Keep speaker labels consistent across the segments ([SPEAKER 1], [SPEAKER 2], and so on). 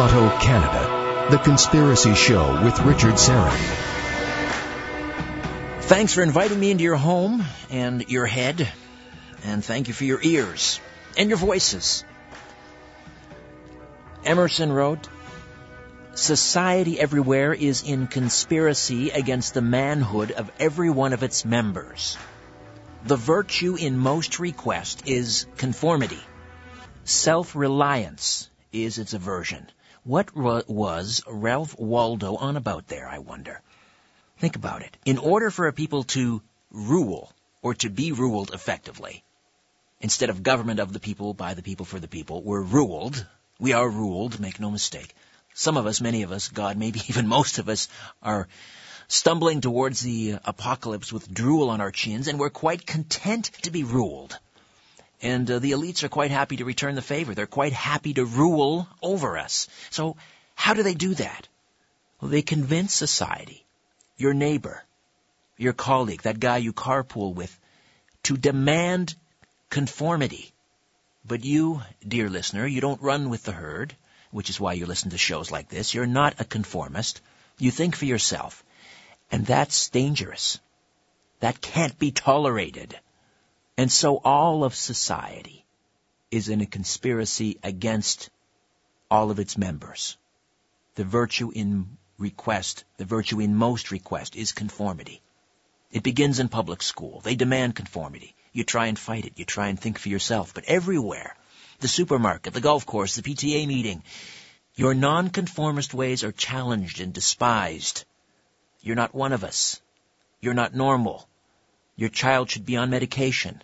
[SPEAKER 1] Toronto, Canada, The Conspiracy Show with Richard Syrett.
[SPEAKER 2] Thanks for inviting me into your home and your head, and thank you for your ears and your voices. Emerson wrote, Society everywhere is in conspiracy against the manhood of every one of its members. The virtue in most request is conformity. Self-reliance is its aversion. What was Ralph Waldo on about there, I wonder? Think about it. In order for a people to rule, or to be ruled effectively, instead of government of the people, by the people, for the people, we're ruled. We are ruled, make no mistake. Some of us, many of us, God, maybe even most of us, are stumbling towards the apocalypse with drool on our chins, and we're quite content to be ruled. And uh, the elites are quite happy to return the favor. They're quite happy to rule over us. So how do they do that? Well, they convince society, your neighbor, your colleague, that guy you carpool with, to demand conformity. But you, dear listener, you don't run with the herd, which is why you listen to shows like this. You're not a conformist. You think for yourself. And that's dangerous. That can't be tolerated. And so all of society is in a conspiracy against all of its members. The virtue in request, the virtue in most request is conformity. It begins in public school. They demand conformity. You try and fight it. You try and think for yourself. But everywhere, the supermarket, the golf course, the PTA meeting, your nonconformist ways are challenged and despised. You're not one of us. You're not normal. Your child should be on medication.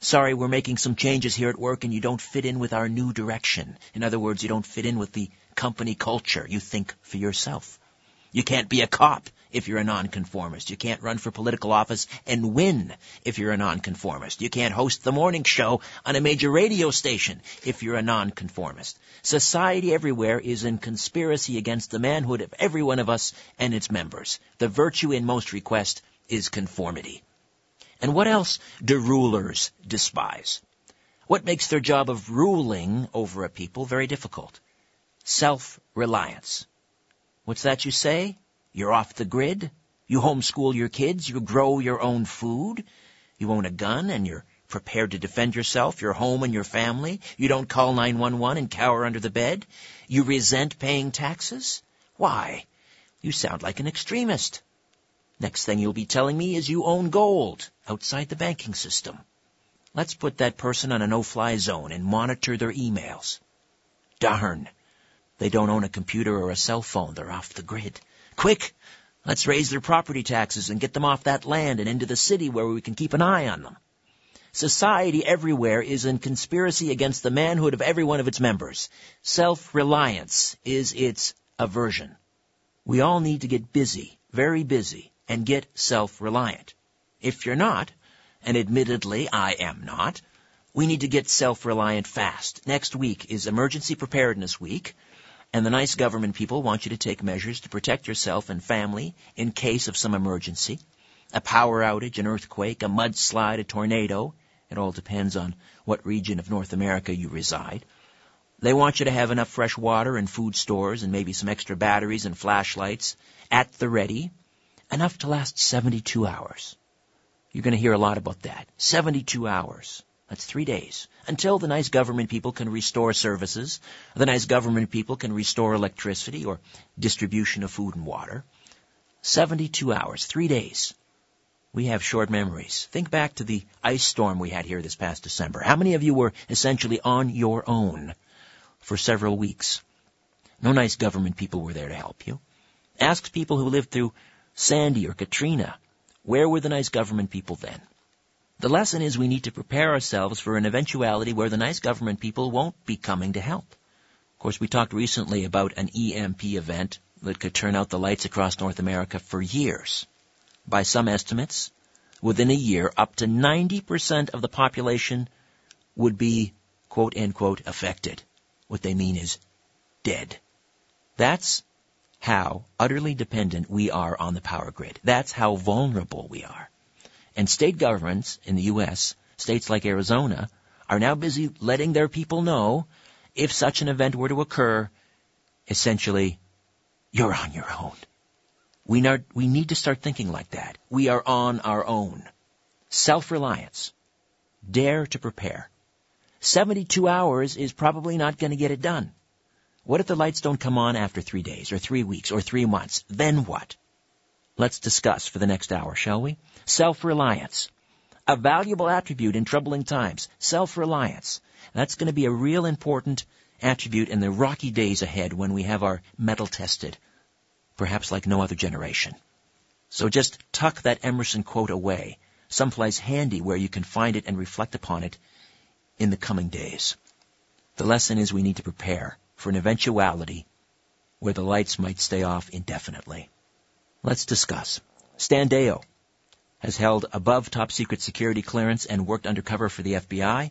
[SPEAKER 2] Sorry, we're making some changes here at work and you don't fit in with our new direction. In other words, you don't fit in with the company culture. You think for yourself. You can't be a cop if you're a nonconformist. You can't run for political office and win if you're a nonconformist. You can't host the morning show on a major radio station if you're a nonconformist. Society everywhere is in conspiracy against the manhood of every one of us and its members. The virtue in most request is conformity. And what else do rulers despise? What makes their job of ruling over a people very difficult? Self-reliance. What's that you say? You're off the grid? You homeschool your kids? You grow your own food? You own a gun and you're prepared to defend yourself, your home and your family? You don't call 911 and cower under the bed? You resent paying taxes? Why? You sound like an extremist. Next thing you'll be telling me is you own gold outside the banking system. Let's put that person on a no-fly zone and monitor their emails. Darn. They don't own a computer or a cell phone. They're off the grid. Quick! Let's raise their property taxes and get them off that land and into the city where we can keep an eye on them. Society everywhere is in conspiracy against the manhood of every one of its members. Self-reliance is its aversion. We all need to get busy, very busy, and get self-reliant. If you're not, and admittedly I am not, we need to get self-reliant fast. Next week is Emergency Preparedness Week, and the nice government people want you to take measures to protect yourself and family in case of some emergency. A power outage, an earthquake, a mudslide, a tornado. It all depends on what region of North America you reside. They want you to have enough fresh water and food stores and maybe some extra batteries and flashlights at the ready enough to last 72 hours. You're going to hear a lot about that. 72 hours. That's three days. Until the nice government people can restore services, the nice government people can restore electricity or distribution of food and water. 72 hours, three days. We have short memories. Think back to the ice storm we had here this past December. How many of you were essentially on your own for several weeks? No nice government people were there to help you. Ask people who lived through Sandy or Katrina. Where were the nice government people then? The lesson is we need to prepare ourselves for an eventuality where the nice government people won't be coming to help. Of course, we talked recently about an EMP event that could turn out the lights across North America for years. By some estimates, within a year, up to 90% of the population would be, quote unquote, affected. What they mean is dead. That's how utterly dependent we are on the power grid. That's how vulnerable we are. And state governments in the U.S., states like Arizona, are now busy letting their people know if such an event were to occur, essentially, you're on your own. We, not, we need to start thinking like that. We are on our own. Self-reliance. Dare to prepare. 72 hours is probably not going to get it done. What if the lights don't come on after three days, or three weeks, or three months? Then what? Let's discuss for the next hour, shall we? Self-reliance. A valuable attribute in troubling times. Self-reliance. That's going to be a real important attribute in the rocky days ahead when we have our mettle tested. Perhaps like no other generation. So just tuck that Emerson quote away, someplace handy where you can find it and reflect upon it in the coming days. The lesson is we need to prepare for an eventuality where the lights might stay off indefinitely. Let's discuss. Stan Deyo has held above top secret security clearance and worked undercover for the FBI.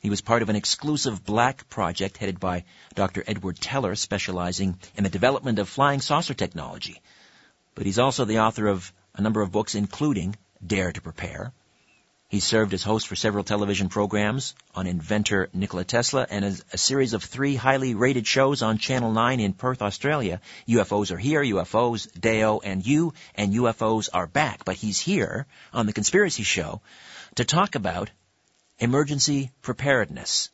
[SPEAKER 2] He was part of an exclusive black project headed by Dr. Edward Teller specializing in the development of flying saucer technology. But he's also the author of a number of books including Dare to Prepare, he served as host for several television programs on inventor Nikola Tesla and a series of three highly rated shows on Channel 9 in Perth, Australia. UFOs are here, UFOs, Deyo, and you, and UFOs are back. But he's here on the Conspiracy Show to talk about emergency preparedness.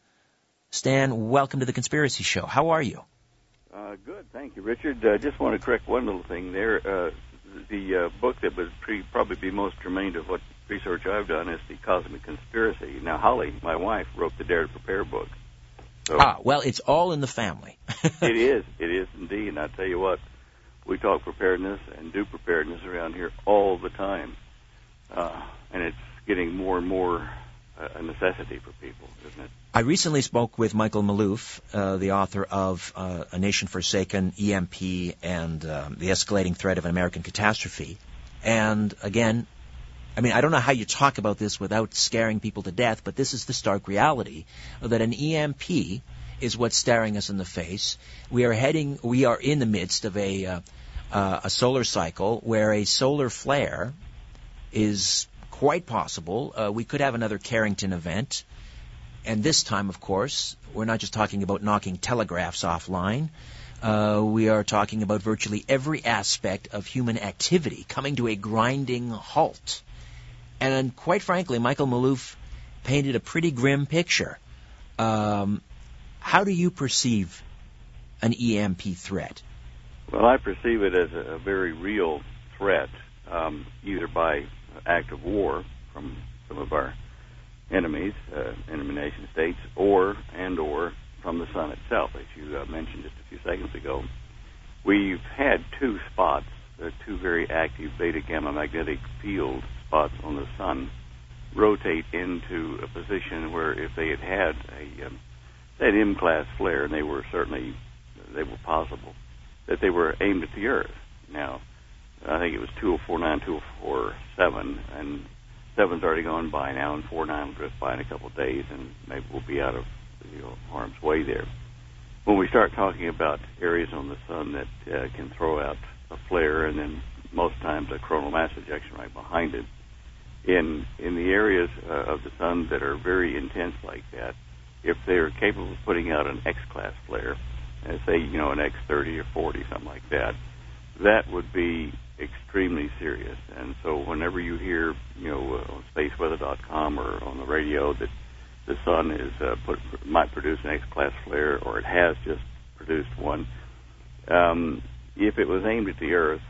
[SPEAKER 2] Stan, welcome to the Conspiracy Show. How are you?
[SPEAKER 3] Uh, good, thank you, Richard. I uh, just want to correct one little thing there. Uh, the uh, book that would probably be most germane to what research I've done is the cosmic conspiracy. Now, Holly, my wife, wrote the Dare to Prepare book.
[SPEAKER 2] So ah, well, it's all in the family.
[SPEAKER 3] it is. It is indeed. And I tell you what, we talk preparedness and do preparedness around here all the time, uh, and it's getting more and more uh, a necessity for people, isn't it?
[SPEAKER 2] I recently spoke with Michael Maloof, uh, the author of uh, A Nation Forsaken, EMP, and um, The Escalating Threat of an American Catastrophe. And again, I mean, I don't know how you talk about this without scaring people to death, but this is the stark reality that an EMP is what's staring us in the face. We are heading, we are in the midst of a, uh, uh, a solar cycle where a solar flare is quite possible. Uh, we could have another Carrington event. And this time, of course, we're not just talking about knocking telegraphs offline. Uh, we are talking about virtually every aspect of human activity coming to a grinding halt. And quite frankly, Michael Maloof painted a pretty grim picture. Um, how do you perceive an EMP threat?
[SPEAKER 3] Well, I perceive it as a very real threat, um, either by act of war from some of our enemies, uh, enemy nation states, or and or from the sun itself, as you uh, mentioned just a few seconds ago. We've had two spots, uh, two very active beta gamma magnetic field spots on the sun rotate into a position where if they had had a um, that M-class flare, and they were certainly they were possible, that they were aimed at the Earth. Now, I think it was 2049, 2047, and seven's already gone by now, and four nine will drift by in a couple of days, and maybe we'll be out of you know, harm's way there. When we start talking about areas on the sun that uh, can throw out a flare, and then most times a coronal mass ejection right behind it, in in the areas uh, of the sun that are very intense like that, if they're capable of putting out an X-class flare, uh, say you know an X30 or 40, something like that, that would be extremely serious. And so whenever you hear you know uh, on spaceweather.com or on the radio that the sun is uh, put, might produce an X-class flare or it has just produced one, um, if it was aimed at the Earth,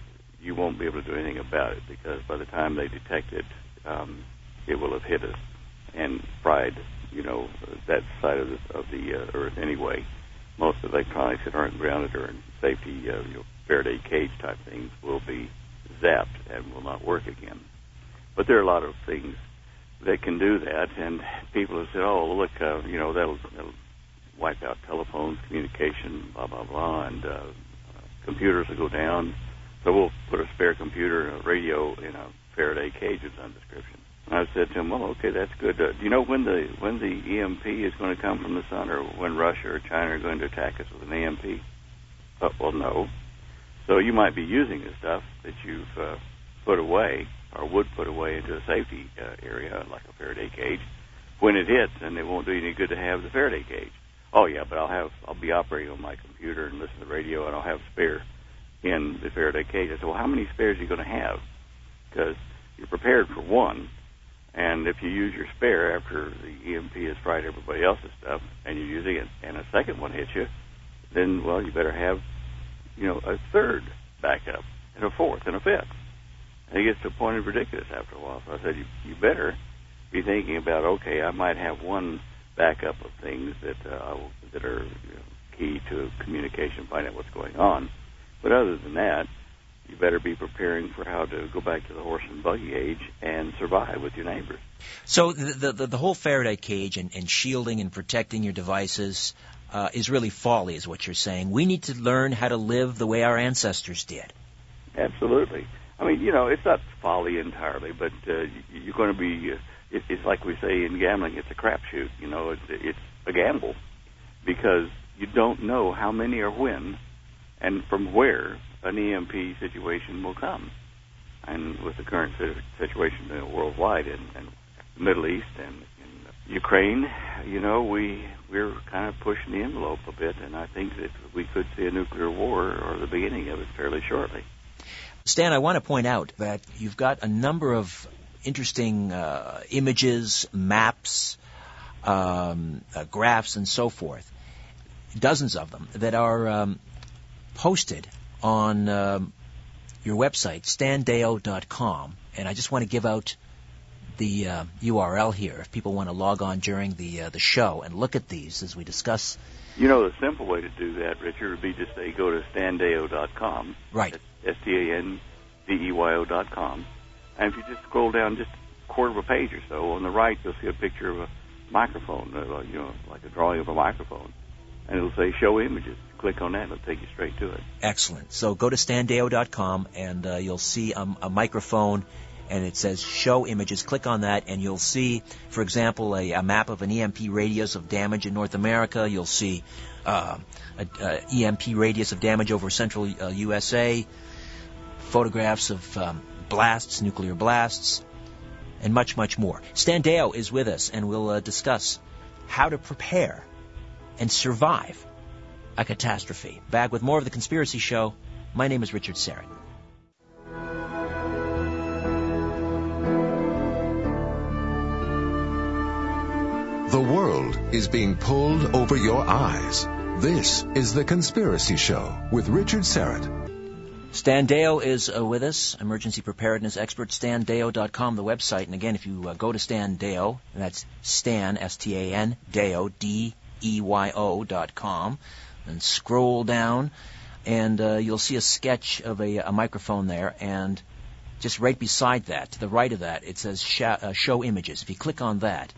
[SPEAKER 3] you won't be able to do anything about it because by the time they detect it, um, it will have hit us and fried, you know, that side of the, of the uh, Earth anyway. Most electronics that aren't grounded or in safety, uh, you know, Faraday cage type things will be zapped and will not work again. But there are a lot of things that can do that, and people have said, "Oh, look, uh, you know, that'll, that'll wipe out telephones, communication, blah blah blah, and uh, computers will go down." So we'll put a spare computer and a radio in a Faraday cages on description. I said to him, "Well, okay, that's good. Uh, do you know when the when the EMP is going to come from the sun, or when Russia or China are going to attack us with an EMP?" Uh, well, no. So you might be using the stuff that you've uh, put away or would put away into a safety uh, area like a Faraday cage when it hits, and it won't do you any good to have the Faraday cage. Oh yeah, but I'll have I'll be operating on my computer and listen to the radio, and I'll have spare in the Faraday cage. I said, well, how many spares are you going to have? Because you're prepared for one, and if you use your spare after the EMP has fried everybody else's stuff, and you're using it, and a second one hits you, then well, you better have, you know, a third backup, and a fourth, and a fifth. And it gets to a point of ridiculous after a while. So I said, you, you better be thinking about, okay, I might have one backup of things that uh, that are you know, key to communication, find out what's going on. But other than that, you better be preparing for how to go back to the horse and buggy age and survive with your neighbors.
[SPEAKER 2] So the the, the whole Faraday cage and, and shielding and protecting your devices uh, is really folly, is what you're saying. We need to learn how to live the way our ancestors did.
[SPEAKER 3] Absolutely. I mean, you know, it's not folly entirely, but uh, you're going to be. Uh, it, it's like we say in gambling, it's a crapshoot. You know, it's it's a gamble because you don't know how many or when and from where an EMP situation will come. And with the current situation worldwide in, and the Middle East and in Ukraine, you know, we we're kind of pushing the envelope a bit, and I think that we could see a nuclear war or the beginning of it fairly shortly.
[SPEAKER 2] Stan, I want to point out that you've got a number of interesting uh, images, maps, um, uh, graphs, and so forth, dozens of them that are um, posted on um, your website, standeyo.com. And I just want to give out the uh, URL here if people want to log on during the uh, the show and look at these as we discuss.
[SPEAKER 3] You know, the simple way to do that, Richard, would be to say go to standeyo.com.
[SPEAKER 2] Right.
[SPEAKER 3] S T A N D E Y O dot com. And if you just scroll down just a quarter of a page or so, on the right you'll see a picture of a microphone, uh, you know, like a drawing of a microphone and it'll say show images. Click on that, and it'll take you straight to it.
[SPEAKER 2] Excellent. So go to standeyo.com and uh, you'll see a, a, microphone and it says show images. Click on that and you'll see, for example, a, a map of an EMP radius of damage in North America. You'll see uh, an EMP radius of damage over central uh, USA, photographs of um, blasts, nuclear blasts, and much, much more. Stan Deyo is with us and we'll uh, discuss how to prepare and survive a catastrophe. Back with more of The Conspiracy Show. My name is Richard Syrett.
[SPEAKER 1] The world is being pulled over your eyes. This is The Conspiracy Show with Richard Syrett.
[SPEAKER 2] Stan Deyo is uh, with us, emergency preparedness expert, standeyo.com, the website. And again, if you uh, go to Stan Deyo, that's Stan, S-T-A-N, Deyo, D E-Y-O dot com, and scroll down, and uh, you'll see a sketch of a, a, microphone there, and just right beside that, to the right of that, it says uh, show images. If you click on that,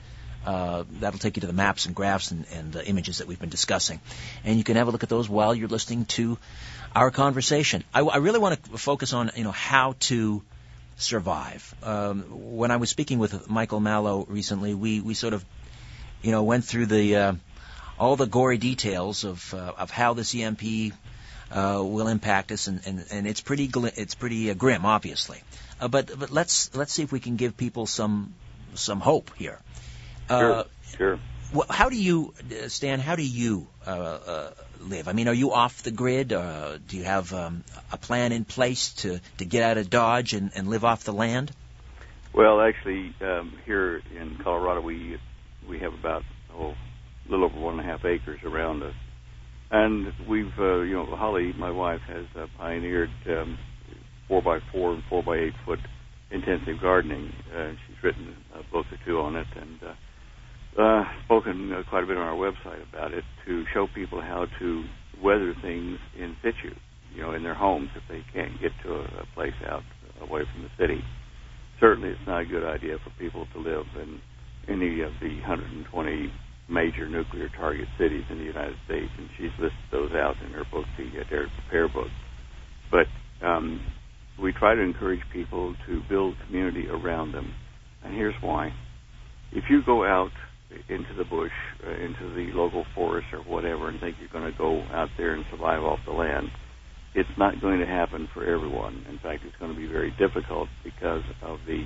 [SPEAKER 2] uh, that'll take you to the maps and graphs and, and images that we've been discussing. And you can have a look at those while you're listening to our conversation. I, I really want to focus on, you know, how to survive. Um, when I was speaking with Michael Maloof recently, we, we sort of, you know, went through the, uh, all the gory details of uh, of how this EMP uh, will impact us, and, and, and it's pretty gl- it's pretty uh, grim, obviously. Uh, but but let's let's see if we can give people some some hope here.
[SPEAKER 3] Uh, sure. Sure.
[SPEAKER 2] How do you, uh, Stan? How do you live? I mean, are you off the grid? do you have um, a plan in place to, to get out of Dodge and, and live off the land?
[SPEAKER 3] Well, actually, um, here in Colorado, we we have about oh a little over one and a half acres around us. And we've, uh, you know, Holly, my wife, has uh, pioneered um, four by four and four by eight foot intensive gardening. Uh, she's written a book or two on it and uh, uh, spoken uh, quite a bit on our website about it to show people how to weather things in situ, you know, in their homes if they can't get to a, a place out away from the city. Certainly, it's not a good idea for people to live in any of the 120 major nuclear target cities in the United States, and she's listed those out in her book, the Dare to Prepare book. But um, we try to encourage people to build community around them, and here's why. If you go out into the bush, uh, into the local forest or whatever, and think you're going to go out there and survive off the land, it's not going to happen for everyone. In fact, it's going to be very difficult because of the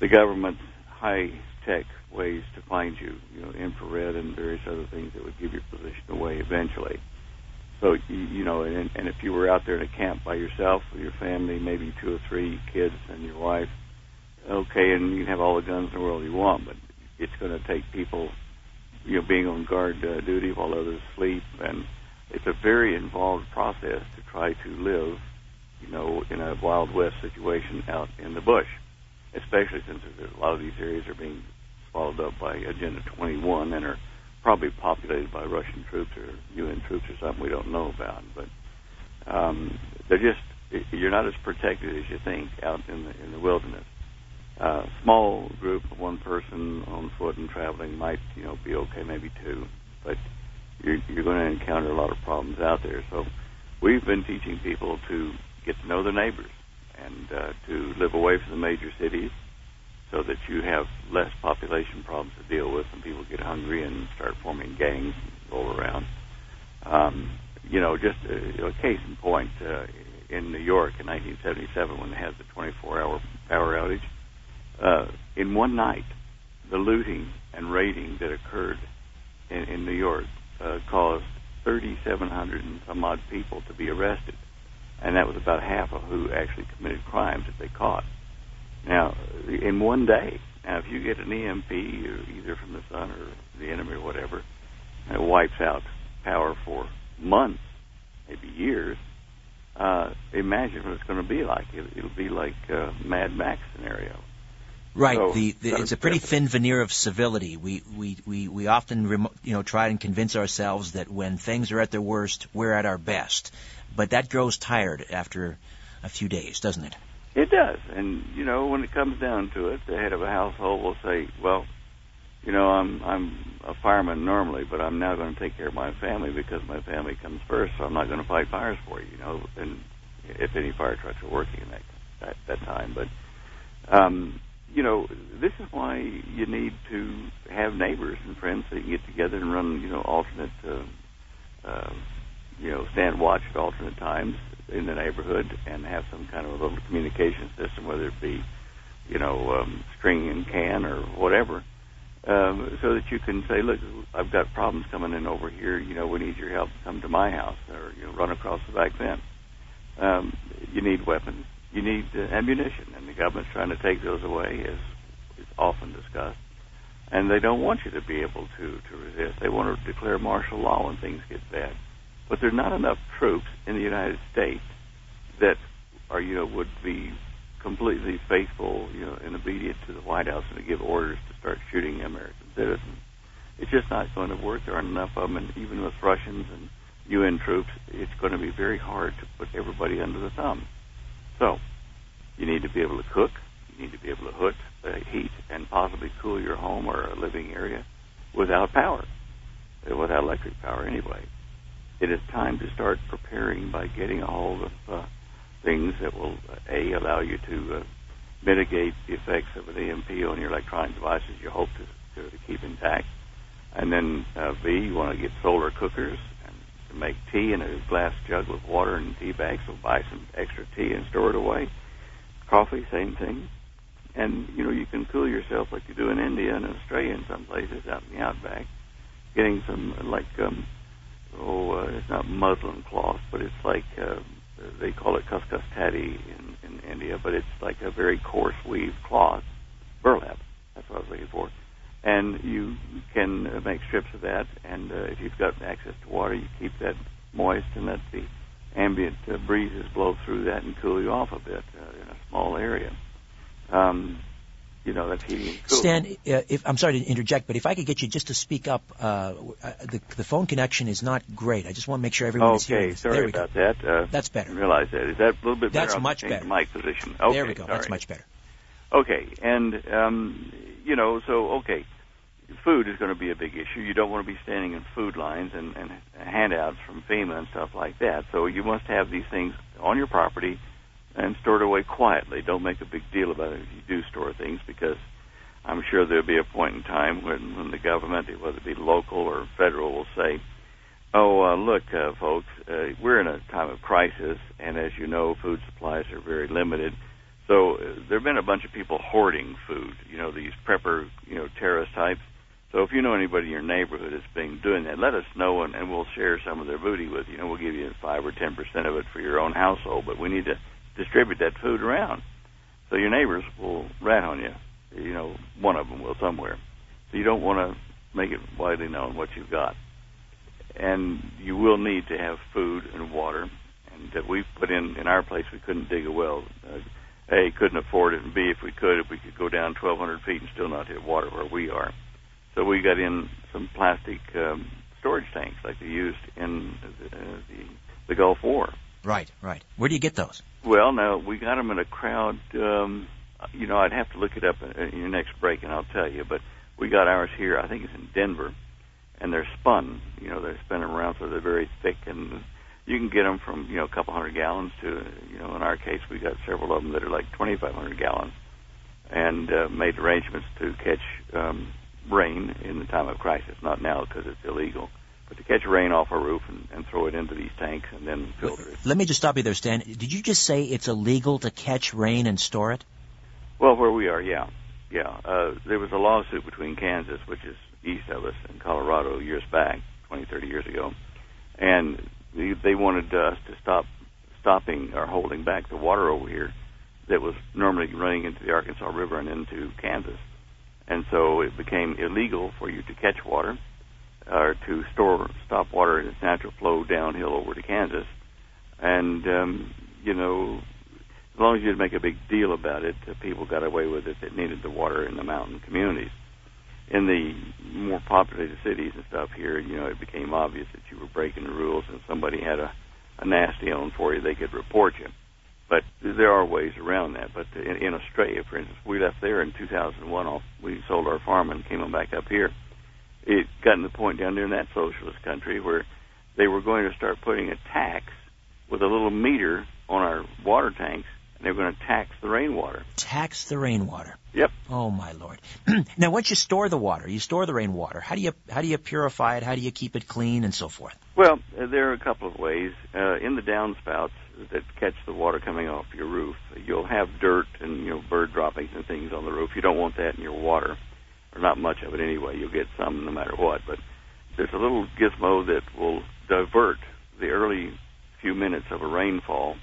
[SPEAKER 3] the government's high tech ways to find you, you know, infrared and various other things that would give your position away eventually. So you, you know, and, and if you were out there in a camp by yourself with your family, maybe two or three kids and your wife, okay, and you can have all the guns in the world you want, but it's going to take people, you know, being on guard uh, duty while others sleep, and it's a very involved process to try to live, you know, in a wild west situation out in the bush, especially since a lot of these areas are being swallowed up by Agenda 21 and are probably populated by Russian troops or UN troops or something we don't know about. But um, they're just you're not as protected as you think out in the in the wilderness. Uh, small group of one person on foot and traveling might you know be okay, maybe two, but you're, you're going to encounter a lot of problems out there. So we've been teaching people to get to know their neighbors and uh, to live away from the major cities so that you have less population problems to deal with and people get hungry and start forming gangs roll around. Um, you know, just a, a case in point, uh, in New York in 1977 when they had the 24-hour power outage, uh, in one night, the looting and raiding that occurred in, in New York uh, caused 3,700 and some odd people to be arrested, and that was about half of who actually committed crimes that they caught. Now, in one day, now if you get an EMP, either from the sun or the enemy or whatever, it wipes out power for months, maybe years. Uh, imagine what it's going to be like. It, it'll be like a Mad Max scenario.
[SPEAKER 2] Right. So, the, the, it's a pretty thin veneer of civility. We we we we often remo- you know try and convince ourselves that when things are at their worst, we're at our best. But that grows tired after a few days, doesn't it?
[SPEAKER 3] It does, and you know when it comes down to it, the head of a household will say, "Well, you know, I'm I'm a fireman normally, but I'm now going to take care of my family because my family comes first. So I'm not going to fight fires for you, you know, and if any fire trucks are working in that that, that time. But um, you know, this is why you need to have neighbors and friends you can get together and run, you know, alternate, uh, uh, you know, stand watch at alternate times in the neighborhood and have some kind of a little communication system, whether it be, you know, um, string and can or whatever, um, so that you can say, look, I've got problems coming in over here. You know, we need your help. Come to my house, or you know, run across the back fence. Um, you need weapons. You need uh, ammunition, and the government's trying to take those away, as is often discussed. And they don't want you to be able to to resist. They want to declare martial law when things get bad. But there are not enough troops in the United States that are, you know, would be completely faithful, you know, and obedient to the White House and to give orders to start shooting American citizens. It's just not going to work. There aren't enough of them, and even with Russians and UN troops, it's going to be very hard to put everybody under the thumb. So, you need to be able to cook. You need to be able to hood, uh, heat, and possibly cool your home or living area without power, uh, without electric power anyway. It is time to start preparing by getting a hold of uh, things that will a allow you to uh, mitigate the effects of an EMP on your electronic devices you hope to, to, to keep intact, and then uh, B you want to get solar cookers to make tea in a glass jug with water and tea bags. So buy some extra tea and store it away. Coffee, same thing. And you know you can cool yourself like you do in India and Australia in some places out in the outback. Getting some like um, oh uh, it's not muslin cloth, but it's like uh, they call it cuscus tadi in, in India, but it's like a very coarse weave cloth, burlap. That's what I was looking for. And you can make strips of that, and uh, if you've got access to water, you keep that moist and let the ambient uh, breezes blow through that and cool you off a bit uh, in a small area. Um, you know, that's heating cooling.
[SPEAKER 2] Stan, uh, if, I'm sorry to interject, but if I could get you just to speak up, uh, uh the, the phone connection is not great. I just want to make sure everyone
[SPEAKER 3] okay,
[SPEAKER 2] is hearing.
[SPEAKER 3] Okay, sorry about go. that. Uh,
[SPEAKER 2] that's better.
[SPEAKER 3] I realize that. Is that a little bit
[SPEAKER 2] better?
[SPEAKER 3] That's
[SPEAKER 2] much better.
[SPEAKER 3] Mic position. Okay,
[SPEAKER 2] there we go.
[SPEAKER 3] Sorry.
[SPEAKER 2] That's much better.
[SPEAKER 3] Okay, and um, you know, so okay, food is going to be a big issue. You don't want to be standing in food lines and, and handouts from FEMA and stuff like that. So you must have these things on your property and stored away quietly. Don't make a big deal about it if you do store things because I'm sure there'll be a point in time when, when the government, whether it be local or federal, will say, "Oh, uh, look, uh, folks, uh, we're in a time of crisis, and as you know, food supplies are very limited. So uh, there have been a bunch of people hoarding food. You know, these prepper, you know, terrorist types. So if you know anybody in your neighborhood that's been doing that, let us know and, and we'll share some of their booty with you. Know, we'll give you five or ten percent of it for your own household, but we need to distribute that food around. So your neighbors will rat on you. You know, one of them will somewhere. So you don't want to make it widely known what you've got. And you will need to have food and water. And that we put in in our place, we couldn't dig a well. Uh, a, couldn't afford it, and B, if we could, if we could go down 1,200 feet and still not hit water where we are. So we got in some plastic um, storage tanks like they used in the, uh, the, the Gulf War.
[SPEAKER 2] Right, right. Where do you get those?
[SPEAKER 3] Well, now we got them in a crowd. Um, you know, I'd have to look it up in your next break, and I'll tell you. But we got ours here. I think it's in Denver, and they're spun. You know, they're spinning around, so they're very thick, and you can get them from you know a couple hundred gallons to you know in our case we got several of them that are like 2,500 gallons, and uh, made arrangements to catch um, rain in the time of crisis. Not now because it's illegal, but to catch rain off a roof and, and throw it into these tanks and then filter it.
[SPEAKER 2] Let me just stop you there, Stan. Did you just say it's illegal to catch rain and store it?
[SPEAKER 3] Well, where we are, yeah, yeah. Uh, there was a lawsuit between Kansas, which is east of us, and Colorado years back, 20, 30 years ago, and they, they wanted us to stop stopping or holding back the water over here that was normally running into the Arkansas River and into Kansas. And so it became illegal for you to catch water or to store stop water in its natural flow downhill over to Kansas. And um, you know, as long as you didn't make a big deal about it, people got away with it that needed the water in the mountain communities. In the more populated cities and stuff here, you know, it became obvious that you were breaking the rules, and somebody had a, a nasty on for you, they could report you. But there are ways around that. But in, in Australia, for instance, we left there in 2001. Off, we sold our farm and came on back up here. It got to the point down there in that socialist country where they were going to start putting a tax with a little meter on our water tanks they're going to tax the rainwater.
[SPEAKER 2] Tax the rainwater.
[SPEAKER 3] Yep.
[SPEAKER 2] Oh my lord. now, once you store the water, you store the rainwater. How do you how do you purify it? How do you keep it clean and so forth?
[SPEAKER 3] Well, uh, there are a couple of ways. Uh, in the downspouts that catch the water coming off your roof, you'll have dirt and you know bird droppings and things on the roof. You don't want that in your water, or not much of it anyway. You'll get some no matter what. But there's a little gizmo that will divert the early few minutes of a rainfall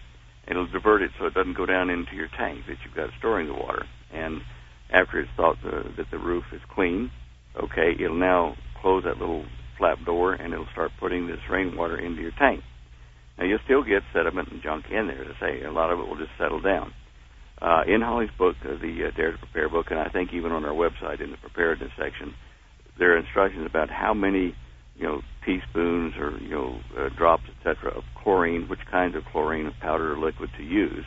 [SPEAKER 3] it'll divert it so it doesn't go down into your tank that you've got storing the water. And after it's thought the, that the roof is clean, okay, it'll now close that little flap door and it'll start putting this rainwater into your tank. Now you'll still get sediment and junk in there. To say a lot of it will just settle down. Uh, in Holly's book, uh, the uh, Dare to Prepare book, and I think even on our website in the preparedness section, there are instructions about how many you know, teaspoons or, you know, uh, drops, etc., of chlorine, which kinds of chlorine, powder or liquid to use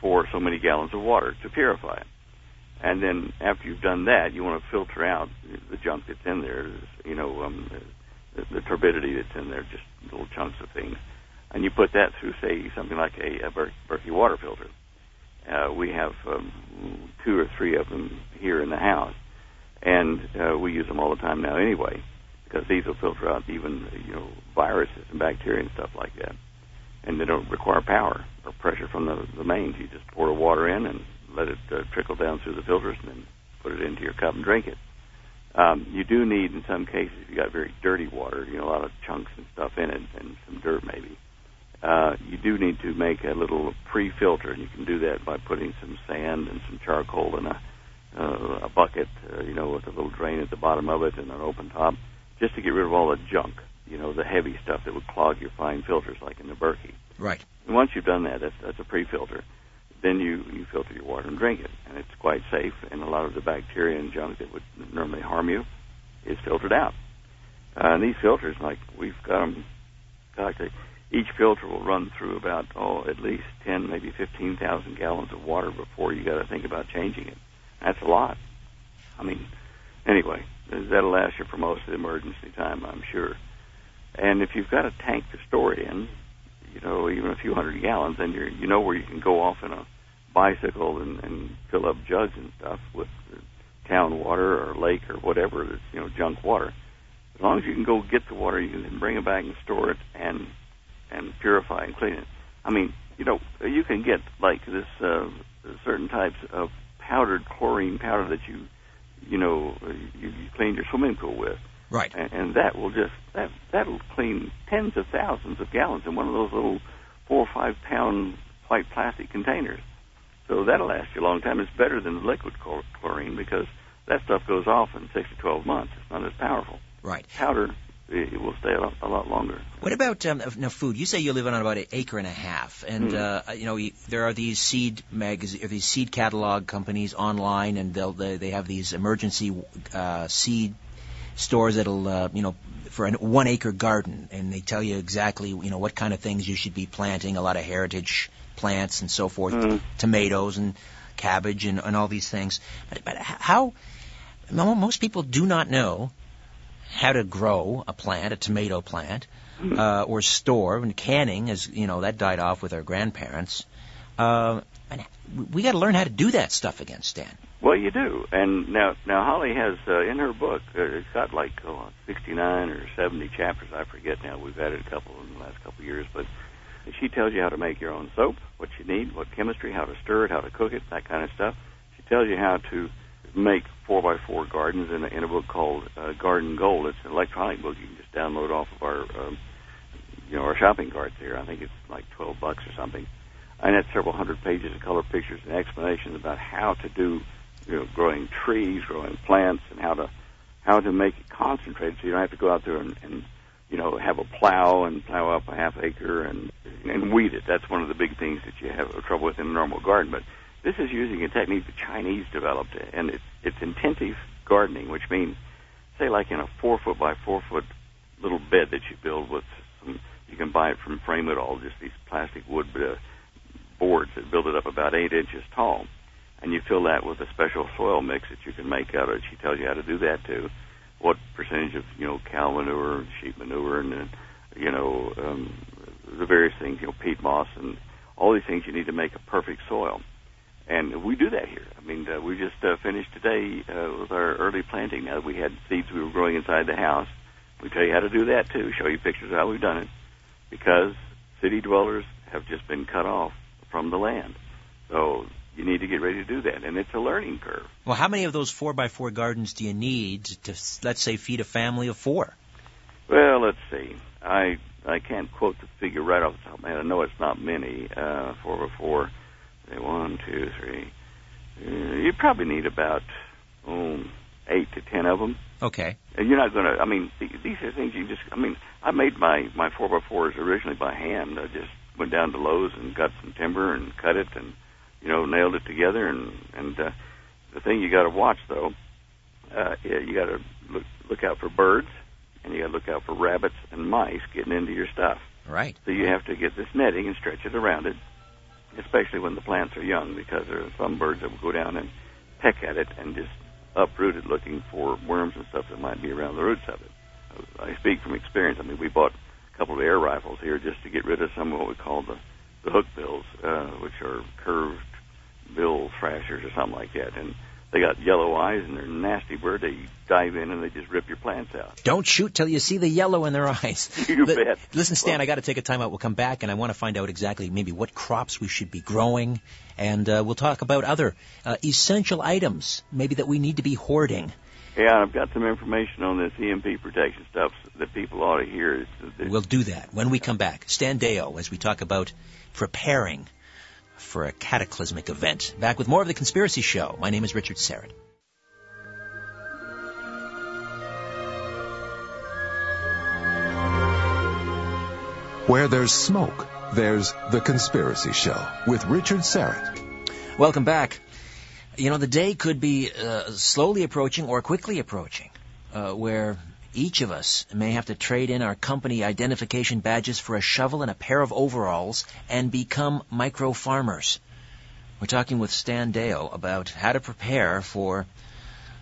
[SPEAKER 3] for so many gallons of water to purify it. And then after you've done that, you want to filter out the junk that's in there, you know, um, the, the turbidity that's in there, just little chunks of things. And you put that through, say, something like a, a Berkey water filter. Uh, we have um, two or three of them here in the house, and uh, we use them all the time now anyway because these will filter out even you know viruses and bacteria and stuff like that. And they don't require power or pressure from the, the mains. You just pour the water in and let it uh, trickle down through the filters, and then put it into your cup and drink it. Um, you do need, in some cases, if you got very dirty water, you know, a lot of chunks and stuff in it, and some dirt maybe. Uh, you do need to make a little pre-filter, and you can do that by putting some sand and some charcoal in a uh, a bucket, uh, you know, with a little drain at the bottom of it and an open top just to get rid of all the junk, you know, the heavy stuff that would clog your fine filters, like in the Berkey.
[SPEAKER 2] Right.
[SPEAKER 3] And once you've done that, that's, that's a pre-filter. Then you, you filter your water and drink it, and it's quite safe. And a lot of the bacteria and junk that would normally harm you is filtered out. Uh, and these filters, like we've got them, like each filter will run through about oh at least ten, maybe fifteen thousand gallons of water before you got to think about changing it. That's a lot. I mean, anyway, that'll last you for most of the emergency time, I'm sure. And if you've got a tank to store it in, you know, even a few hundred gallons, then you're, you know where you can go off in a bicycle and, and fill up jugs and stuff with town water or lake or whatever that's you know junk water. As long as you can go get the water, you can bring it back and store it and and purify and clean it. I mean, you know, you can get like this uh, certain types of powdered chlorine powder that you, you know, you, you clean your swimming pool with.
[SPEAKER 2] Right.
[SPEAKER 3] And, and that will just that that'll clean tens of thousands of gallons in one of those little four or five pound white plastic containers. So that'll last you a long time. It's better than the liquid chlorine because that stuff goes off in six to twelve months. It's not as powerful.
[SPEAKER 2] Right.
[SPEAKER 3] Powder it will stay a lot, a lot longer.
[SPEAKER 2] What about um, now food? You say you live on about an acre and a half, and mm-hmm. uh, you know there are these seed magazine or these seed catalog companies online, and they'll they, they have these emergency uh, seed stores that'll uh, you know for a one acre garden, and they tell you exactly you know what kind of things you should be planting. A lot of heritage plants and so forth, mm-hmm. tomatoes and cabbage and, and all these things. But, but how most people do not know how to grow a plant, a tomato plant, uh, or store. And canning, is you know, that died off with our grandparents. Uh, and we got to learn how to do that stuff again, Stan.
[SPEAKER 3] Well, you do. And now, now Holly has uh, in her book. Uh, it's got like oh, 69 or 70 chapters. I forget now. We've added a couple in the last couple of years, but she tells you how to make your own soap, what you need, what chemistry, how to stir it, how to cook it, that kind of stuff. She tells you how to make four by four gardens in a, in a book called uh, Garden Gold. It's an electronic book you can just download off of our um, you know our shopping carts here. I think it's like twelve bucks or something. And it's several hundred pages of color pictures and explanations about how to do you know growing trees, growing plants, and how to how to make it concentrated so you don't have to go out there and, and you know have a plow and plow up a half acre and and weed it. That's one of the big things that you have trouble with in a normal garden, but this is using a technique the Chinese developed, and it's, it's intensive gardening, which means, say, like in a four foot by four foot little bed that you build with some, you can buy it from Frame It All, just these plastic wood uh, boards that build it up about eight inches tall, and you fill that with a special soil mix that you can make out of. It. She tells you how to do that too, what percentage of you know cow manure, sheep manure, and uh, you know um, the various things, you know peat moss and all these things you need to make a perfect soil and we do that here. I mean, uh, we just uh, finished today uh, with our early planting. Now we had seeds we were growing inside the house. We tell you how to do that too. Show you pictures of how we've done it, because city dwellers have just been cut off from the land. So you need to get ready to do that, and it's a learning curve.
[SPEAKER 2] Well, how many of those four by four gardens do you need to, let's say, feed a family of four?
[SPEAKER 3] Well, let's see. I I can't quote the figure right off the top of my head. I know it's not many. Uh, four by four one, two, three. Uh, you probably need about oh, eight to ten of them.
[SPEAKER 2] Okay.
[SPEAKER 3] And you're not going to. I mean, these are things you just. I mean, I made my my four by fours originally by hand. I just went down to Lowe's and got some timber and cut it and you know nailed it together. And and uh, the thing you got to watch though, uh, yeah, you got to look look out for birds and you got to look out for rabbits and mice getting into your stuff.
[SPEAKER 2] Right.
[SPEAKER 3] So you have to get this netting and stretch it around it especially when the plants are young, because there are some birds that will go down and peck at it and just uproot it looking for worms and stuff that might be around the roots of it. I speak from experience. I mean, we bought a couple of air rifles here just to get rid of some of what we call the, the hook bills, uh, which are curved bill thrashers or something like that. And they got yellow eyes and they're nasty bird. They dive in and they just rip your plants out.
[SPEAKER 2] Don't shoot till you see the yellow in their eyes.
[SPEAKER 3] you L- bet.
[SPEAKER 2] Listen, Stan, well, I got to take a time out. We'll come back and I want to find out exactly maybe what crops we should be growing, and uh, we'll talk about other uh, essential items maybe that we need to be hoarding.
[SPEAKER 3] Yeah, I've got some information on this EMP protection stuff that people ought to hear.
[SPEAKER 2] We'll do that when we come back. Stan Deyo, as we talk about preparing for a cataclysmic event. Back with more of The Conspiracy Show. My name is Richard Syrett.
[SPEAKER 1] Where there's smoke, there's The Conspiracy Show with Richard Syrett.
[SPEAKER 2] Welcome back. You know, the day could be uh, slowly approaching or quickly approaching, uh, where each of us may have to trade in our company identification badges for a shovel and a pair of overalls and become micro farmers. We're talking with Stan Deyo about how to prepare for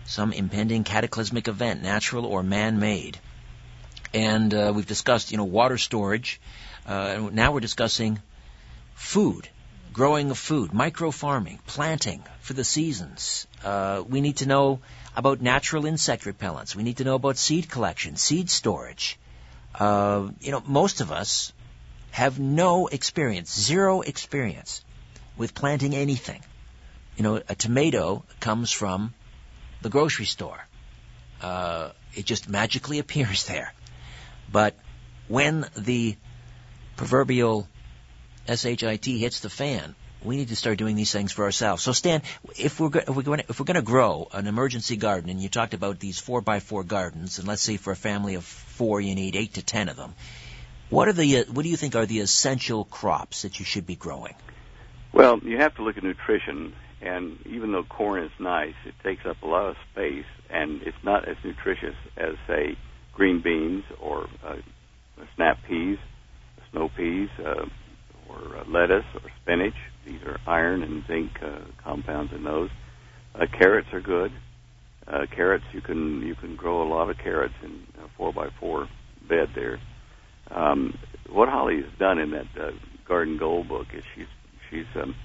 [SPEAKER 2] some impending cataclysmic event, natural or man-made. And uh, we've discussed, you know, water storage. Uh, now we're discussing food, growing of food, micro farming, planting for the seasons. Uh, we need to know about natural insect repellents. We need to know about seed collection, seed storage. Uh, you know, most of us have no experience, zero experience with planting anything. You know, a tomato comes from the grocery store. Uh, it just magically appears there. But when the proverbial SHIT hits the fan, we need to start doing these things for ourselves. So Stan, if we're if we're going to, if we're going to grow an emergency garden, and you talked about these four by four gardens, and let's say for a family of four you need eight to ten of them, what are the what do you think are the essential crops that you should be growing?
[SPEAKER 3] Well, you have to look at nutrition, and even though corn is nice, it takes up a lot of space, and it's not as nutritious as say green beans or uh, snap peas, snow peas, uh, or uh, lettuce or spinach. These are iron and zinc uh, compounds in those. Uh, carrots are good. Uh, carrots you can you can grow a lot of carrots in a four by four bed there. Um, what Holly has done in that uh, Garden Gold book is she's she's um,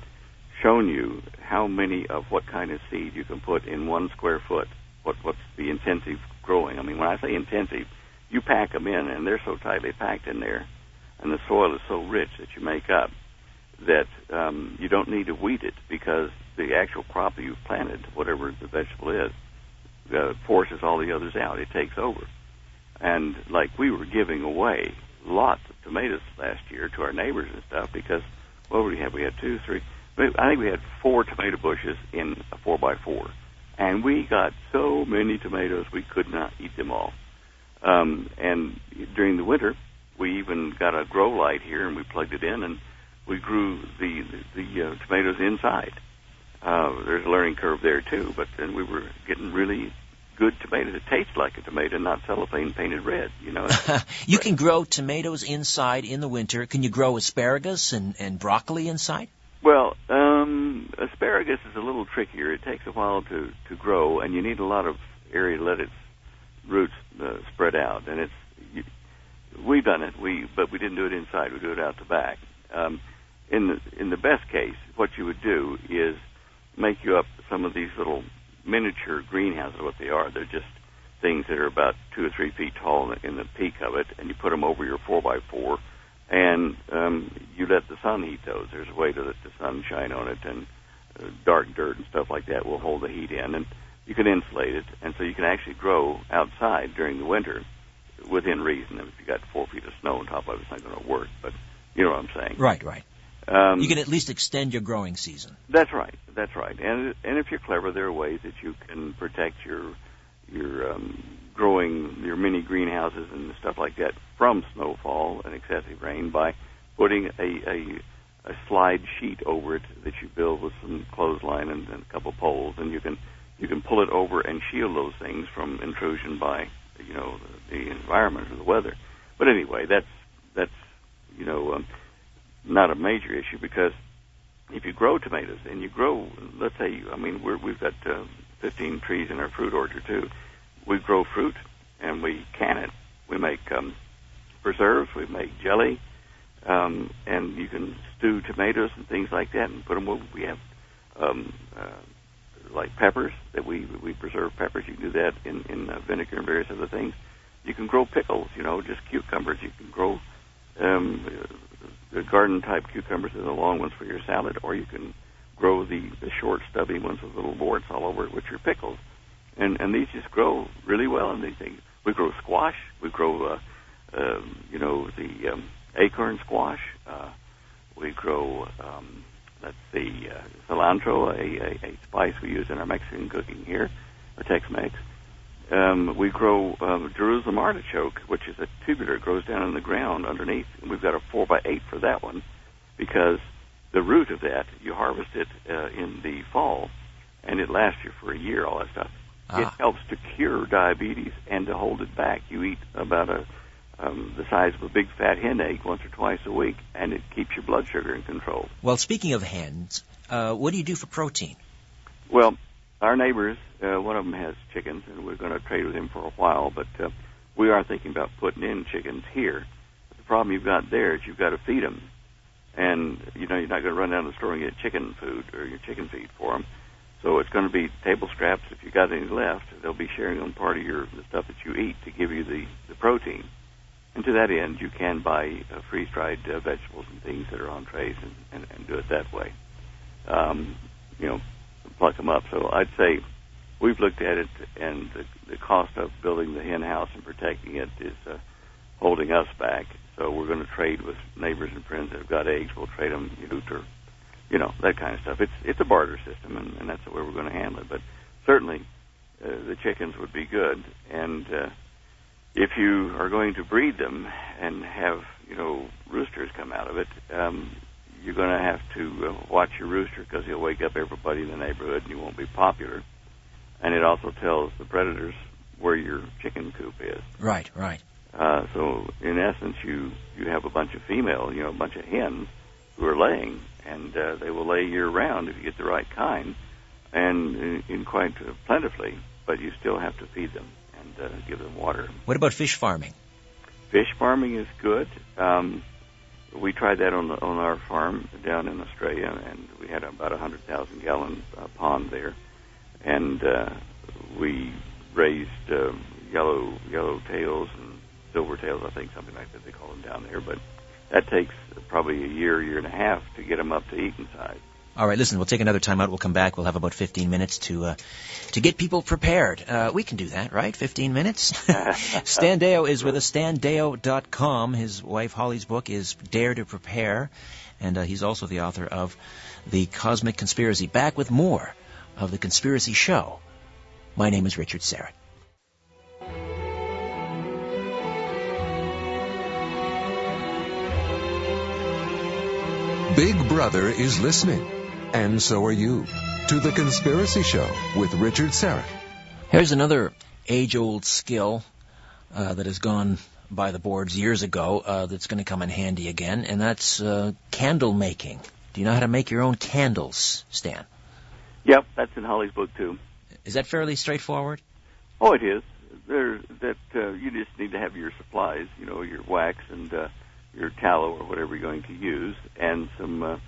[SPEAKER 3] shown you how many of what kind of seed you can put in one square foot. What what's the intensive growing? I mean, when I say intensive, you pack them in, and they're so tightly packed in there, and the soil is so rich that you make up that um, you don't need to weed it because the actual crop that you've planted, whatever the vegetable is, uh, forces all the others out. It takes over. And like we were giving away lots of tomatoes last year to our neighbors and stuff because what would we have? We had two, three. I think we had four tomato bushes in a four by four, and we got so many tomatoes we could not eat them all. Um, and during the winter, we even got a grow light here, and we plugged it in, and we grew the the, the uh, tomatoes inside. Uh, there's a learning curve there too, but then we were getting really good tomatoes that taste like a tomato, not cellophane painted red. You know.
[SPEAKER 2] you can grow tomatoes inside in the winter. Can you grow asparagus and and broccoli inside?
[SPEAKER 3] Well, um, asparagus is a little trickier. It takes a while to to grow, and you need a lot of area to let its roots uh, spread out. And it's you, we've done it. We but we didn't do it inside. We do it out the back. Um, in the in the best case, what you would do is make you up some of these little miniature greenhouses. What they are, they're just things that are about two or three feet tall in the, in the peak of it, and you put them over your four by four, and um, you let the sun heat those. There's a way to let the sun shine on it, and uh, dark dirt and stuff like that will hold the heat in, and you can insulate it, and so you can actually grow outside during the winter within reason. If you got four feet of snow on top of it, it's not going to work, but you know what I'm saying.
[SPEAKER 2] Right, right. Um, you can at least extend your growing season.
[SPEAKER 3] That's right. That's right. And and if you're clever, there are ways that you can protect your your um, growing your mini greenhouses and stuff like that from snowfall and excessive rain by putting a, a a slide sheet over it that you build with some clothesline and, and a couple poles, and you can you can pull it over and shield those things from intrusion by you know the, the environment or the weather. But anyway, that's that's you know. Um, not a major issue because if you grow tomatoes and you grow, let's say, I mean, we're, we've got uh, 15 trees in our fruit orchard too. We grow fruit and we can it. We make um, preserves, we make jelly, um, and you can stew tomatoes and things like that and put them over. We have um, uh, like peppers that we we preserve peppers. You can do that in in uh, vinegar and various other things. You can grow pickles, you know, just cucumbers. You can grow um, the garden type cucumbers are the long ones for your salad, or you can grow the, the short stubby ones with little warts all over it, which are pickles. And and these just grow really well. And these things we grow squash, we grow uh, uh, you know the um, acorn squash, uh, we grow um, let's see uh, cilantro, a, a, a spice we use in our Mexican cooking here, or Tex-Mex. Um, we grow um, Jerusalem artichoke, which is a tubular, it grows down in the ground underneath. And we've got a four by eight for that one because the root of that you harvest it uh, in the fall, and it lasts you for a year. All that stuff. Ah. It helps to cure diabetes and to hold it back. You eat about a um, the size of a big fat hen egg once or twice a week, and it keeps your blood sugar in control.
[SPEAKER 2] Well, speaking of hens, uh, what do you do for protein?
[SPEAKER 3] Well, our neighbors, uh, one of them has chickens, and we're going to trade with him for a while. But uh, we are thinking about putting in chickens here. But the problem you've got there is you've got to feed them, and you know you're not going to run down to the store and get chicken food or your chicken feed for them. So it's going to be table scraps. If you got any left, they'll be sharing on part of your the stuff that you eat to give you the the protein. And to that end, you can buy uh, freeze-dried uh, vegetables and things that are on trays and, and, and do it that way. Um, you know, pluck them up. So I'd say we've looked at it, and the, the cost of building the hen house and protecting it is uh, holding us back. So we're going to trade with neighbors and friends that have got eggs. We'll trade them or you know that kind of stuff. It's it's a barter system, and, and that's the way we're going to handle it. But certainly, uh, the chickens would be good, and uh, if you are going to breed them and have you know roosters come out of it, um, you're going to have to uh, watch your rooster because he'll wake up everybody in the neighborhood, and you won't be popular. And it also tells the predators where your chicken coop is.
[SPEAKER 2] Right, right.
[SPEAKER 3] Uh, so in essence, you you have a bunch of female, you know, a bunch of hens who are laying, and uh, they will lay year round if you get the right kind, and in, in quite uh, plentifully. But you still have to feed them and uh, give them water.
[SPEAKER 2] What about fish farming?
[SPEAKER 3] Fish farming is good. Um, we tried that on the, on our farm down in Australia, and we had about a hundred thousand gallon uh, pond there, and uh, we raised uh, yellow yellow tails and silver tails, I think something like that they call them down there. But that takes probably a year, year and a half to get them up to eating size.
[SPEAKER 2] All right, listen, we'll take another time out. We'll come back. We'll have about 15 minutes to uh, to get people prepared. Uh, we can do that, right? 15 minutes? Stan Deyo is with us, standeyo.com. His wife Holly's book is Dare to Prepare, and uh, he's also the author of The Cosmic Conspiracy. Back with more of The Conspiracy Show. My name is Richard Syrett.
[SPEAKER 1] Big Brother is listening. And so are you. To The Conspiracy Show with Richard Syrett.
[SPEAKER 2] Here's another age old skill uh, that has gone by the boards years ago uh, that's going to come in handy again, and that's uh, candle making. Do you know how to make your own candles, Stan?
[SPEAKER 3] Yep, that's in Holly's book too.
[SPEAKER 2] Is that fairly straightforward?
[SPEAKER 3] Oh, it is. There, that uh, you just need to have your supplies, you know, your wax and uh, your tallow or whatever you're going to use, and some uh,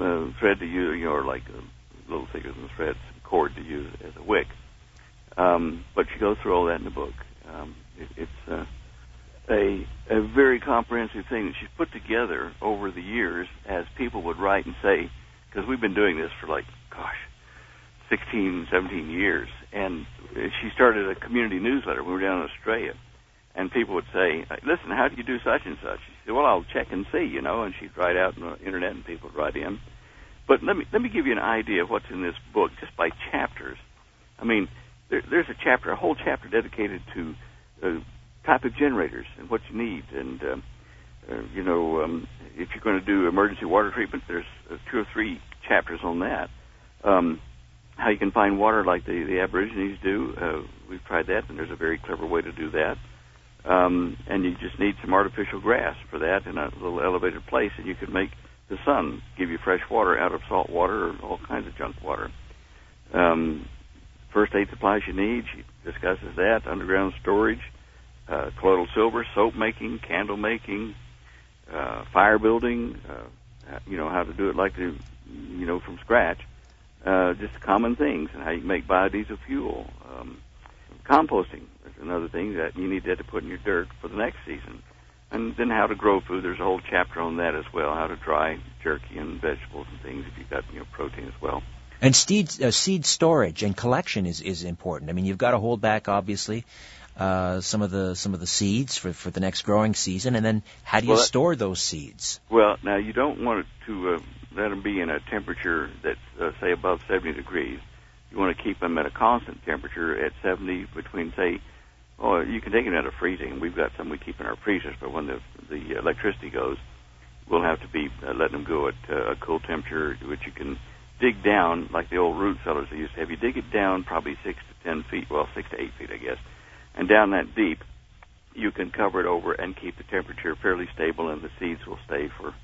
[SPEAKER 3] uh, thread to use, you know, or like a little thicker than thread, cord to use as a wick. Um, but she goes through all that in the book. Um, it, it's uh, a a very comprehensive thing that she's put together over the years as people would write and say, because we've been doing this for like, gosh, 16, 17 years, and she started a community newsletter. We were down in Australia, and people would say, "Listen, how do you do such and such?" Said, "Well, I'll check and see," you know, and she'd write out on the internet, and people would write in. But let me let me give you an idea of what's in this book just by chapters. I mean, there, there's a chapter, a whole chapter dedicated to uh, type of generators and what you need, and uh, uh, you know, um, if you're going to do emergency water treatment, there's uh, two or three chapters on that. Um, how you can find water like the, the Aborigines do. Uh, we've tried that, and there's a very clever way to do that um, and you just need some artificial grass for that in a little elevated place, and you can make the sun give you fresh water out of salt water or all kinds of junk water. Um, first aid supplies you need. She discusses that underground storage, uh, colloidal silver, soap making, candle making, uh, fire building. Uh, you know how to do it like the, you know, from scratch. Uh, just common things and how you make biodiesel fuel. Um, composting is another thing that you need that to put in your dirt for the next season. And then how to grow food. There's a whole chapter on that as well. How to dry jerky and vegetables and things if you've got you know protein as well.
[SPEAKER 2] And seed uh, seed storage and collection is is important. I mean, you've got to hold back obviously uh, some of the some of the seeds for for the next growing season, and then how do you
[SPEAKER 3] Well, that-
[SPEAKER 2] store those seeds?
[SPEAKER 3] Well, now you don't want to uh, let them be in a temperature that's uh, say above 70 degrees. You want to keep them at a constant temperature at 70 between say, oh, you can take them out of freezing. We've got some we keep in our freezers, but when the the electricity goes, we'll have to be uh, letting them go at uh, a cool temperature, which you can dig down like the old root cellars they used to have. You dig it down probably six to ten feet, well, six to eight feet, I guess, and down that deep, you can cover it over and keep the temperature fairly stable, and the seeds will stay for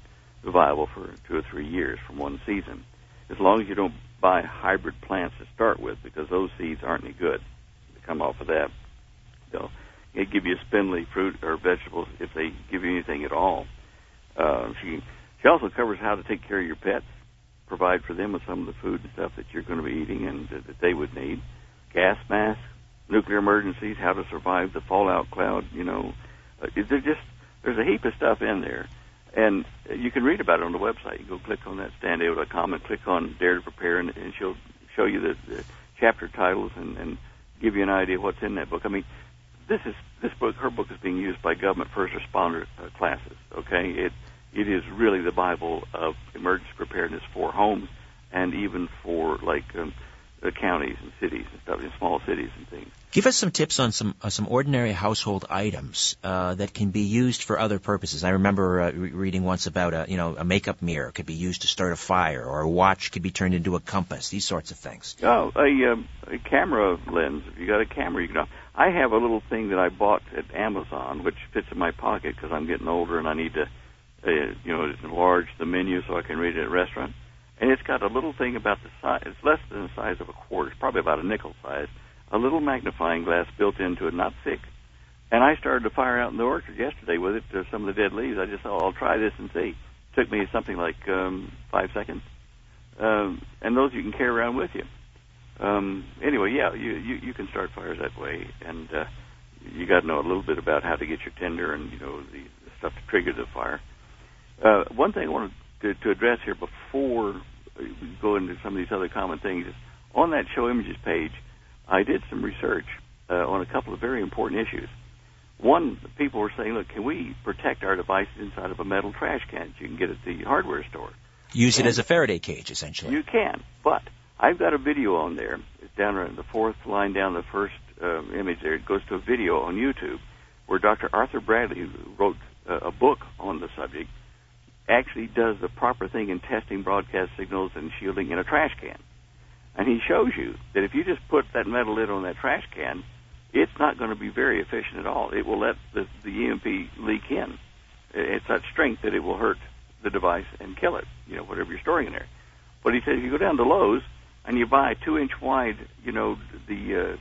[SPEAKER 3] viable for two or three years from one season, as long as you don't buy hybrid plants to start with, because those seeds aren't any good to come off of that. They'll they give you spindly fruit or vegetables if they give you anything at all. Uh, she she also covers how to take care of your pets, provide for them with some of the food and stuff that you're going to be eating and that, that they would need, gas masks, nuclear emergencies, how to survive the fallout cloud, you know, Uh, there's just there's a heap of stuff in there, and you can read about it on the website. You go click on that standeyo.com and click on Dare to Prepare, and, and she'll show you the, the chapter titles and, and give you an idea what's in that book. I mean, this is this book. Her book is being used by government first responder uh, classes. Okay, it it is really the Bible of emergency preparedness for homes and even for like um, the counties and cities and stuff, in small cities and things.
[SPEAKER 2] Give us some tips on some uh, some ordinary household items uh, that can be used for other purposes. I remember uh, re- reading once about a you know a makeup mirror could be used to start a fire, or a watch could be turned into a compass. These sorts of things.
[SPEAKER 3] Oh, a, um, a camera lens. If you got a camera, you can. I have a little thing that I bought at Amazon, which fits in my pocket because I'm getting older and I need to, uh, you know, enlarge the menu so I can read it at a restaurant and it's got a little thing about the size. It's less than the size of a quarter. It's probably about a nickel size. A little magnifying glass built into it, not thick. And I started to fire out in the orchard yesterday with it. To some of the dead leaves. I just thought I'll try this and see. It took me something like um, five seconds. Um, and those you can carry around with you. Um, anyway, yeah, you, you you can start fires that way, and uh, you got to know a little bit about how to get your tinder and you know the, the stuff to trigger the fire. Uh, one thing I wanted to to, address here before we go into some of these other common things is on that show images page, I did some research uh, on a couple of very important issues. One, people were saying, look, can we protect our devices inside of a metal trash can that you can get at the hardware store?
[SPEAKER 2] Use and it as a Faraday cage, essentially.
[SPEAKER 3] You can, but I've got a video on there. It's down around the fourth line down the first uh, image there. It goes to a video on YouTube where Dr. Arthur Bradley wrote uh, a book on the subject actually does the proper thing in testing broadcast signals and shielding in a trash can. And he shows you that if you just put that metal lid on that trash can, it's not going to be very efficient at all. It will let the, the EMP leak in. It's such strength that it will hurt the device and kill it, you know, whatever you're storing in there. But he says if you go down to Lowe's and you buy two inch wide, you know, the uh,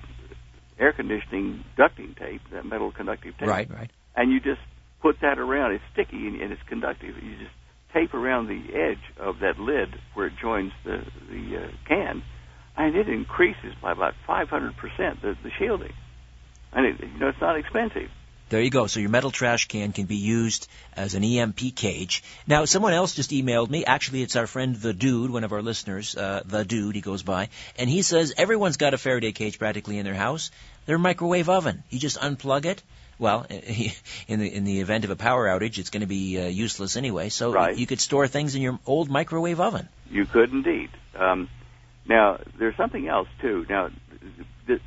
[SPEAKER 3] air conditioning ducting tape, that metal conductive tape.
[SPEAKER 2] Right, right.
[SPEAKER 3] And you just put that around. It's sticky and, and it's conductive. You just tape around the edge of that lid where it joins the the uh, can, and it increases by about 500 percent the, the shielding. And it, you know, it's not expensive.
[SPEAKER 2] There you go. So your metal trash can can be used as an EMP cage. Now, someone else just emailed me. Actually, it's our friend the Dude, one of our listeners. Uh, the Dude, he goes by, and he says everyone's got a Faraday cage practically in their house. Their microwave oven. You just unplug it, well, in the in the event of a power outage, it's going to be uh, useless anyway. So
[SPEAKER 3] right.
[SPEAKER 2] you could store things in your old microwave oven.
[SPEAKER 3] You could indeed. Um, now, there's something else too. Now,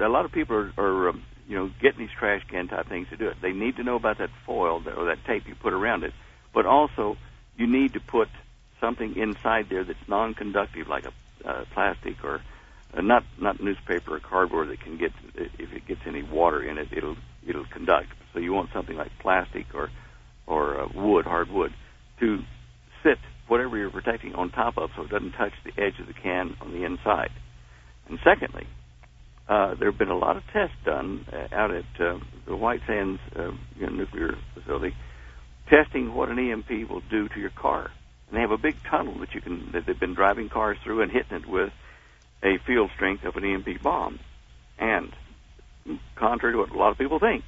[SPEAKER 3] a lot of people are, are um, you know getting these trash can type things to do it. They need to know about that foil or that tape you put around it, but also you need to put something inside there that's non-conductive, like a uh, plastic or uh, not not newspaper or cardboard that can get if it gets any water in it, it'll it'll conduct. So you want something like plastic or or uh, wood, hard wood, to sit whatever you're protecting on top of, so it doesn't touch the edge of the can on the inside. And secondly, uh, there have been a lot of tests done uh, out at uh, the White Sands uh, you know, nuclear facility, testing what an EMP will do to your car. And they have a big tunnel that you can that they've been driving cars through and hitting it with a field strength of an EMP bomb. And contrary to what a lot of people think,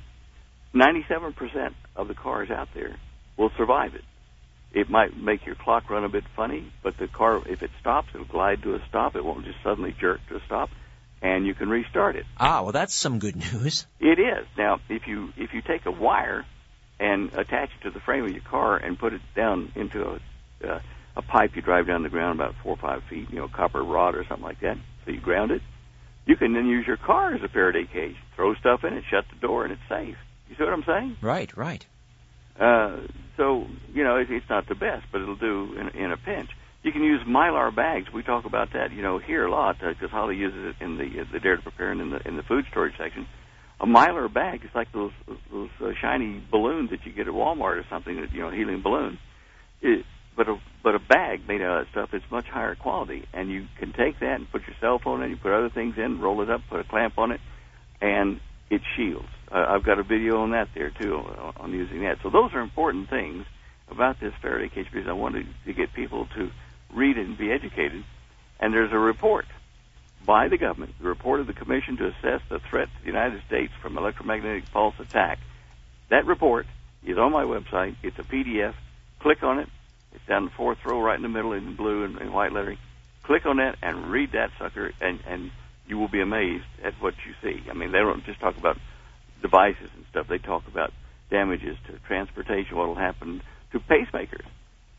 [SPEAKER 3] 97% of the cars out there will survive it. It might make your clock run a bit funny, but the car, if it stops, it'll glide to a stop. It won't just suddenly jerk to a stop, and you can restart it.
[SPEAKER 2] Ah, well, that's some good news.
[SPEAKER 3] It is. Now, if you if you take a wire and attach it to the frame of your car and put it down into a uh, a pipe you drive down the ground about four or five feet, you know, copper rod or something like that, so you ground it, you can then use your car as a Faraday cage. Throw stuff in it, shut the door, and it's safe. You see what I'm saying?
[SPEAKER 2] Right, right.
[SPEAKER 3] Uh, so you know it, it's not the best, but it'll do in, in a pinch. You can use mylar bags. We talk about that, you know, here a lot because uh, Holly uses it in the uh, the Dare to Prepare and in the in the food storage section. A mylar bag is like those those uh, shiny balloons that you get at Walmart or something. You know, helium balloon. It, but a but a bag made out of stuff is much higher quality, and you can take that and put your cell phone in, you put other things in, roll it up, put a clamp on it, and it shields. Uh, I've got a video on that there too on using that. So those are important things about this Faraday cage because I wanted to get people to read and be educated. And there's a report by the government, the report of the Commission to assess the threat to the United States from electromagnetic pulse attack. That report is on my website. It's a PDF. Click on it. It's down the fourth row, right in the middle, in blue and, and white lettering. Click on that and read that sucker, and and you will be amazed at what you see. I mean, they don't just talk about devices and stuff. They talk about damages to transportation, what will happen to pacemakers.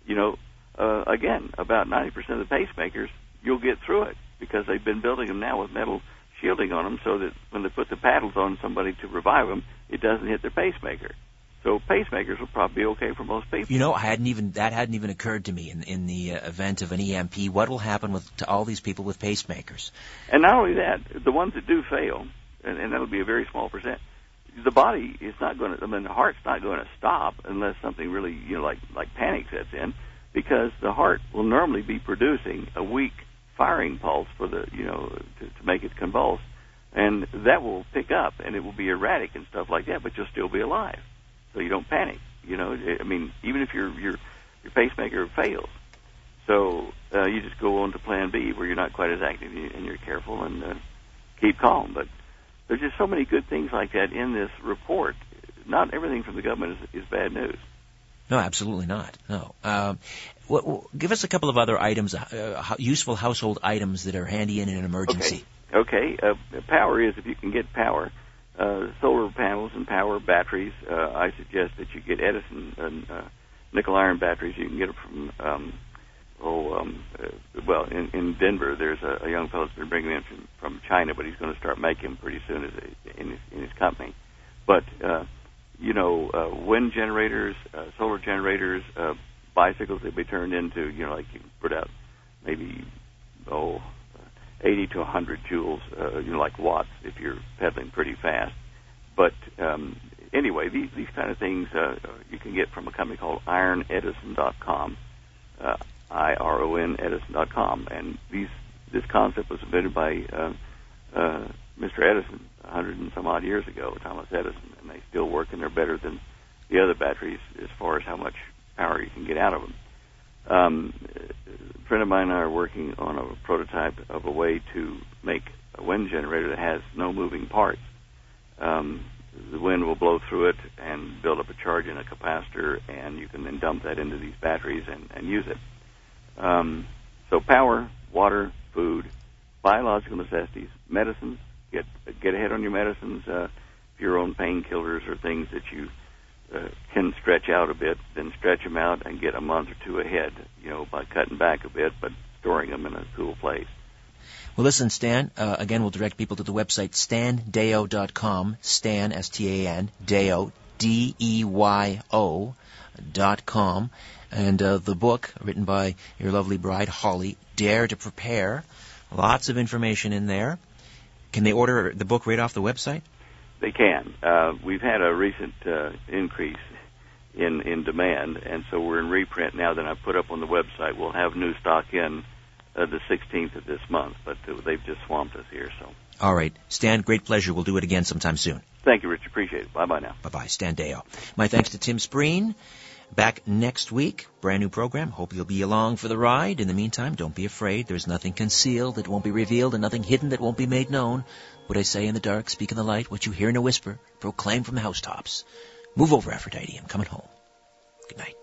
[SPEAKER 3] You know, uh, again, about 90% of the pacemakers, you'll get through it because they've been building them now with metal shielding on them so that when they put the paddles on somebody to revive them, it doesn't hit their pacemaker. So pacemakers will probably be okay for most people.
[SPEAKER 2] You know, I hadn't even that hadn't even occurred to me in in the uh, event of an EMP. What will happen with to all these people with pacemakers?
[SPEAKER 3] And not only that, the ones that do fail, and, and that'll be a very small percent. The body is not going to. I mean, the heart's not going to stop unless something really, you know, like like panic sets in, because the heart will normally be producing a weak firing pulse for the, you know, to, to make it convulse, and that will pick up and it will be erratic and stuff like that, but you'll still be alive so you don't panic. You know, I mean, even if your your your pacemaker fails, so uh, you just go on to Plan B where you're not quite as active and you're careful and uh, keep calm. But there's just so many good things like that in this report. Not everything from the government is, is bad news.
[SPEAKER 2] No, absolutely not. No. Um, what, what, give us a couple of other items, uh, useful household items that are handy in an emergency.
[SPEAKER 3] Okay. okay. Uh, power is if you can get power uh, solar panels and power batteries. Uh, I suggest that you get Edison and uh, nickel iron batteries. You can get them from um, oh um, uh, well in, in Denver. There's a, a young fellow that's been bringing in from, from China, but he's going to start making pretty soon as a, in his in his company. But uh, you know, uh, wind generators, uh, solar generators, uh, bicycles that be turned into you know like you put out maybe oh 80 to 100 joules, uh, you know, like watts if you're pedaling pretty fast. But um, anyway, these these kind of things uh, you can get from a company called IronEdison.com, uh, I-R-O-N Edison.com, and these this concept was invented by uh, uh, Mr. Edison a 100 and some odd years ago, Thomas Edison, and they still work and they're better than the other batteries as far as how much power you can get out of them. Um, a friend of mine and I are working on a prototype of a way to make a wind generator that has no moving parts. Um, the wind will blow through it and build up a charge in a capacitor, and you can then dump that into these batteries and, and use it. Um, so power, water, food, biological necessities, medicines. Get get ahead on your medicines. Uh, your own painkillers or things that you uh, can stretch out a bit, then stretch them out and get a month or two ahead, you know, by cutting back a bit, but storing them in a cool place.
[SPEAKER 2] Well, listen, Stan, uh, again, we'll direct people to the website standeyo.com, Stan, S-T-A-N, Deyo, D-E-Y-O dot com, and uh, the book written by your lovely bride, Holly, Dare to Prepare. Lots of information in there. Can they order the book right off the website?
[SPEAKER 3] They can. Uh, we've had a recent uh, increase in in demand, and so we're in reprint now. That I put up on the website. We'll have new stock in uh, the 16th of this month, but uh, they've just swamped us here. So.
[SPEAKER 2] All right, Stan. Great pleasure. We'll do it again sometime soon.
[SPEAKER 3] Thank you, Rich. Appreciate it. Bye bye now.
[SPEAKER 2] Bye bye, Stan. My thanks to Tim Spreen. Back next week, brand new program. Hope you'll be along for the ride. In the meantime, don't be afraid. There's nothing concealed that won't be revealed and nothing hidden that won't be made known. What I say in the dark, speak in the light. What you hear in a whisper, proclaim from the housetops. Move over, Aphrodite. I'm coming home. Good night.